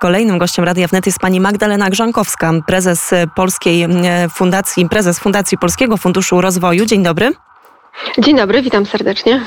Kolejnym gościem Radia Wnet jest pani Magdalena Grzankowska, prezes Polskiej Fundacji, prezes Fundacji Polskiego Funduszu Rozwoju. Dzień dobry. Dzień dobry, witam serdecznie.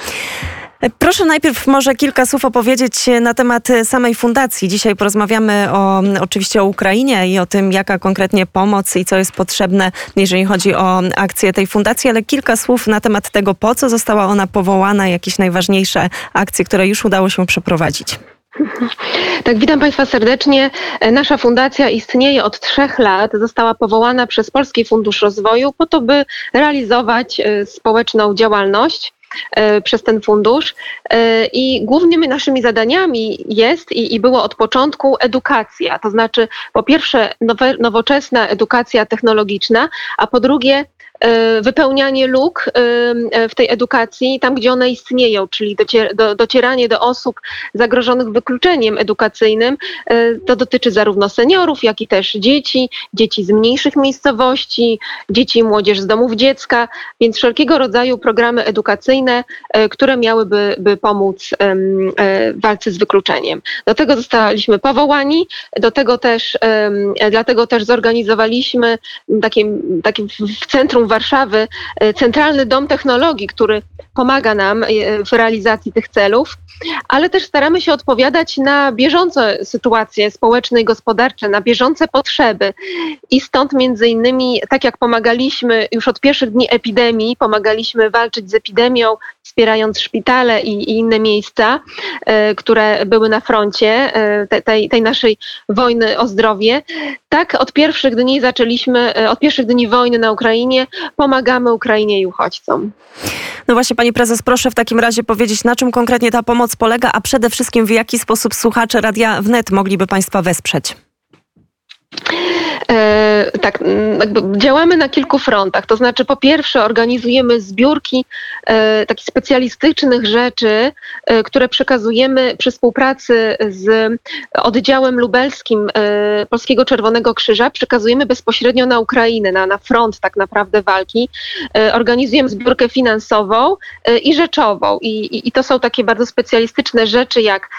Proszę najpierw może kilka słów opowiedzieć na temat samej fundacji. Dzisiaj porozmawiamy o, oczywiście o Ukrainie i o tym, jaka konkretnie pomoc i co jest potrzebne, jeżeli chodzi o akcję tej fundacji, ale kilka słów na temat tego, po co została ona powołana, jakieś najważniejsze akcje, które już udało się przeprowadzić. Tak, witam Państwa serdecznie. Nasza fundacja istnieje od trzech lat. Została powołana przez Polski Fundusz Rozwoju po to, by realizować e, społeczną działalność e, przez ten fundusz. E, I głównymi naszymi zadaniami jest i, i było od początku edukacja, to znaczy po pierwsze nowe, nowoczesna edukacja technologiczna, a po drugie E, wypełnianie luk e, w tej edukacji tam, gdzie one istnieją, czyli docieranie do osób zagrożonych wykluczeniem edukacyjnym. E, to dotyczy zarówno seniorów, jak i też dzieci, dzieci z mniejszych miejscowości, dzieci i młodzież z domów dziecka, więc wszelkiego rodzaju programy edukacyjne, które miałyby by pomóc w walce z wykluczeniem. Do tego zostaliśmy powołani, do tego też, dlatego też zorganizowaliśmy takie, takie w centrum Warszawy e, Centralny Dom Technologii, który pomaga nam e, w realizacji tych celów, ale też staramy się odpowiadać na bieżące sytuacje społeczne i gospodarcze, na bieżące potrzeby. I stąd między innymi, tak jak pomagaliśmy już od pierwszych dni epidemii, pomagaliśmy walczyć z epidemią, wspierając szpitale i, i inne miejsca, e, które były na froncie te, tej, tej naszej wojny o zdrowie. Tak od pierwszych dni zaczęliśmy, od pierwszych dni wojny na Ukrainie pomagamy Ukrainie i uchodźcom. No właśnie, pani prezes, proszę w takim razie powiedzieć, na czym konkretnie ta pomoc polega, a przede wszystkim w jaki sposób słuchacze Radia Wnet mogliby państwa wesprzeć? E, tak, działamy na kilku frontach. To znaczy, po pierwsze, organizujemy zbiórki e, takich specjalistycznych rzeczy, e, które przekazujemy przy współpracy z oddziałem lubelskim e, Polskiego Czerwonego Krzyża, przekazujemy bezpośrednio na Ukrainę, na, na front tak naprawdę walki. E, organizujemy zbiórkę finansową e, i rzeczową. I, i, I, to są takie bardzo specjalistyczne rzeczy, jak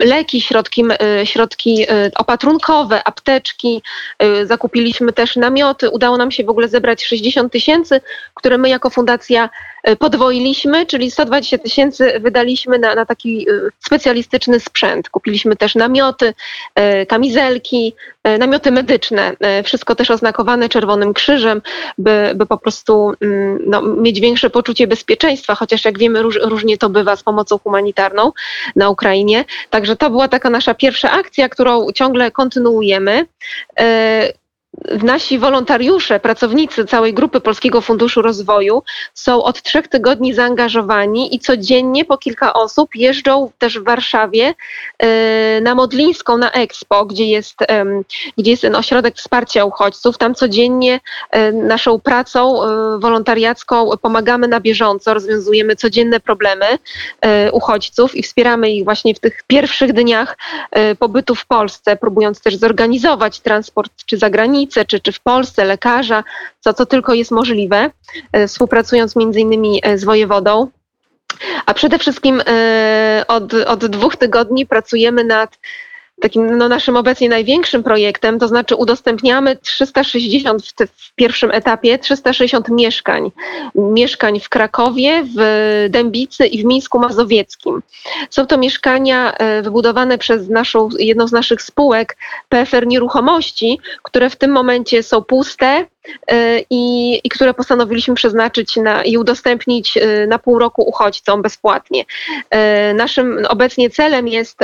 leki, środki, środki opatrunkowe, apteczki, Y, zakupiliśmy też namioty. Udało nam się w ogóle zebrać 60 tysięcy, które my jako fundacja y, podwoiliśmy, czyli 120 tysięcy wydaliśmy na, na taki y, specjalistyczny sprzęt. Kupiliśmy też namioty, kamizelki, namioty medyczne, wszystko też oznakowane Czerwonym Krzyżem, by, by po prostu mm, no, mieć większe poczucie bezpieczeństwa, chociaż jak wiemy róż, różnie to bywa z pomocą humanitarną na Ukrainie. Także to była taka nasza pierwsza akcja, którą ciągle kontynuujemy. Nasi wolontariusze, pracownicy całej grupy Polskiego Funduszu Rozwoju są od trzech tygodni zaangażowani i codziennie po kilka osób jeżdżą też w Warszawie e, na Modlińską, na Expo, gdzie jest, gdzie jest ten ośrodek wsparcia uchodźców. Tam codziennie e, naszą pracą e, wolontariacką pomagamy na bieżąco, rozwiązujemy codzienne problemy uchodźców i wspieramy ich właśnie w tych pierwszych dniach pobytu w Polsce, próbując też zorganizować transport czy za granicą, czy, czy w Polsce, lekarza, co, co tylko jest możliwe, e, współpracując między innymi e, z wojewodą. A przede wszystkim e, od, od dwóch tygodni pracujemy nad takim no, naszym obecnie największym projektem, to znaczy udostępniamy 360 w, w, pierwszym etapie 360 mieszkań. Mieszkań w Krakowie, w Dębicy i w Mińsku Mazowieckim. Są to mieszkania e, wybudowane przez naszą, jedną z naszych spółek PFR Nieruchomości, które w tym momencie są puste, i, i które postanowiliśmy przeznaczyć na, i udostępnić e, na pół roku uchodźcom bezpłatnie. E, naszym obecnie celem jest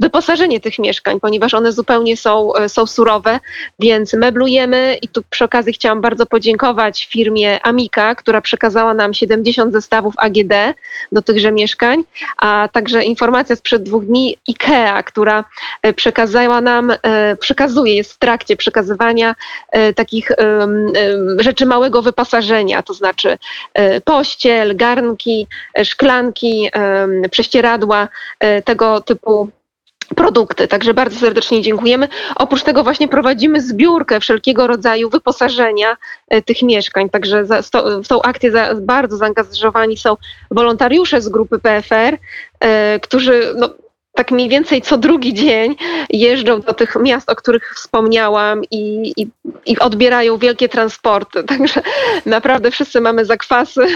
wyposażenie tych mieszkań, ponieważ one zupełnie są, są surowe, więc meblujemy i tu przy okazji chciałam bardzo podziękować firmie Amika, która przekazała nam 70 zestawów AGD do tychże mieszkań, a także informacja sprzed dwóch dni IKEA, która przekazała nam, przekazuje, jest w trakcie przekazywania takich rzeczy małego wyposażenia, to znaczy e, pościel, garnki, e, szklanki, prześcieradła, e, tego typu produkty. Także bardzo serdecznie dziękujemy. Oprócz tego właśnie prowadzimy zbiórkę wszelkiego rodzaju wyposażenia tych mieszkań. Także w tą akcję bardzo zaangażowani są wolontariusze z grupy PFR, którzy no, tak mniej więcej co drugi dzień jeżdżą do tych miast, o których wspomniałam i, i, i odbierają wielkie transporty. Także naprawdę wszyscy mamy zakwasy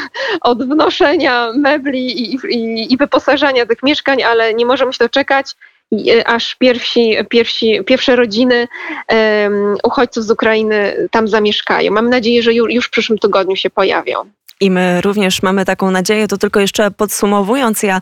od wnoszenia mebli i, i, i wyposażania tych mieszkań, ale nie możemy się doczekać aż pierwsi, pierwsi, pierwsze rodziny um, uchodźców z Ukrainy tam zamieszkają. Mam nadzieję, że już, już w przyszłym tygodniu się pojawią. I my również mamy taką nadzieję. To tylko jeszcze podsumowując, ja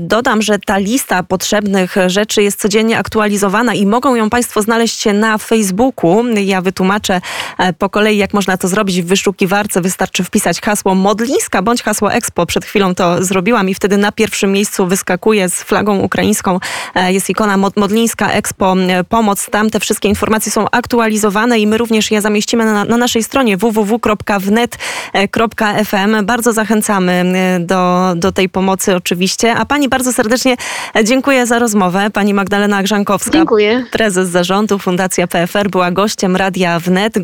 dodam, że ta lista potrzebnych rzeczy jest codziennie aktualizowana i mogą ją Państwo znaleźć na Facebooku. Ja wytłumaczę e, po kolei, jak można to zrobić w wyszukiwarce. Wystarczy wpisać hasło Modlińska bądź hasło Expo. Przed chwilą to zrobiłam i wtedy na pierwszym miejscu wyskakuje z flagą ukraińską. E, jest ikona Modlińska Expo Pomoc. Tam te wszystkie informacje są aktualizowane i my również je zamieścimy na, na naszej stronie www.wnet.com FM. Bardzo zachęcamy e, do, do tej pomocy oczywiście. A pani bardzo serdecznie dziękuję za rozmowę. Pani Magdalena Grzankowska, dziękuję. prezes zarządu Fundacja PFR, była gościem Radia Wnet.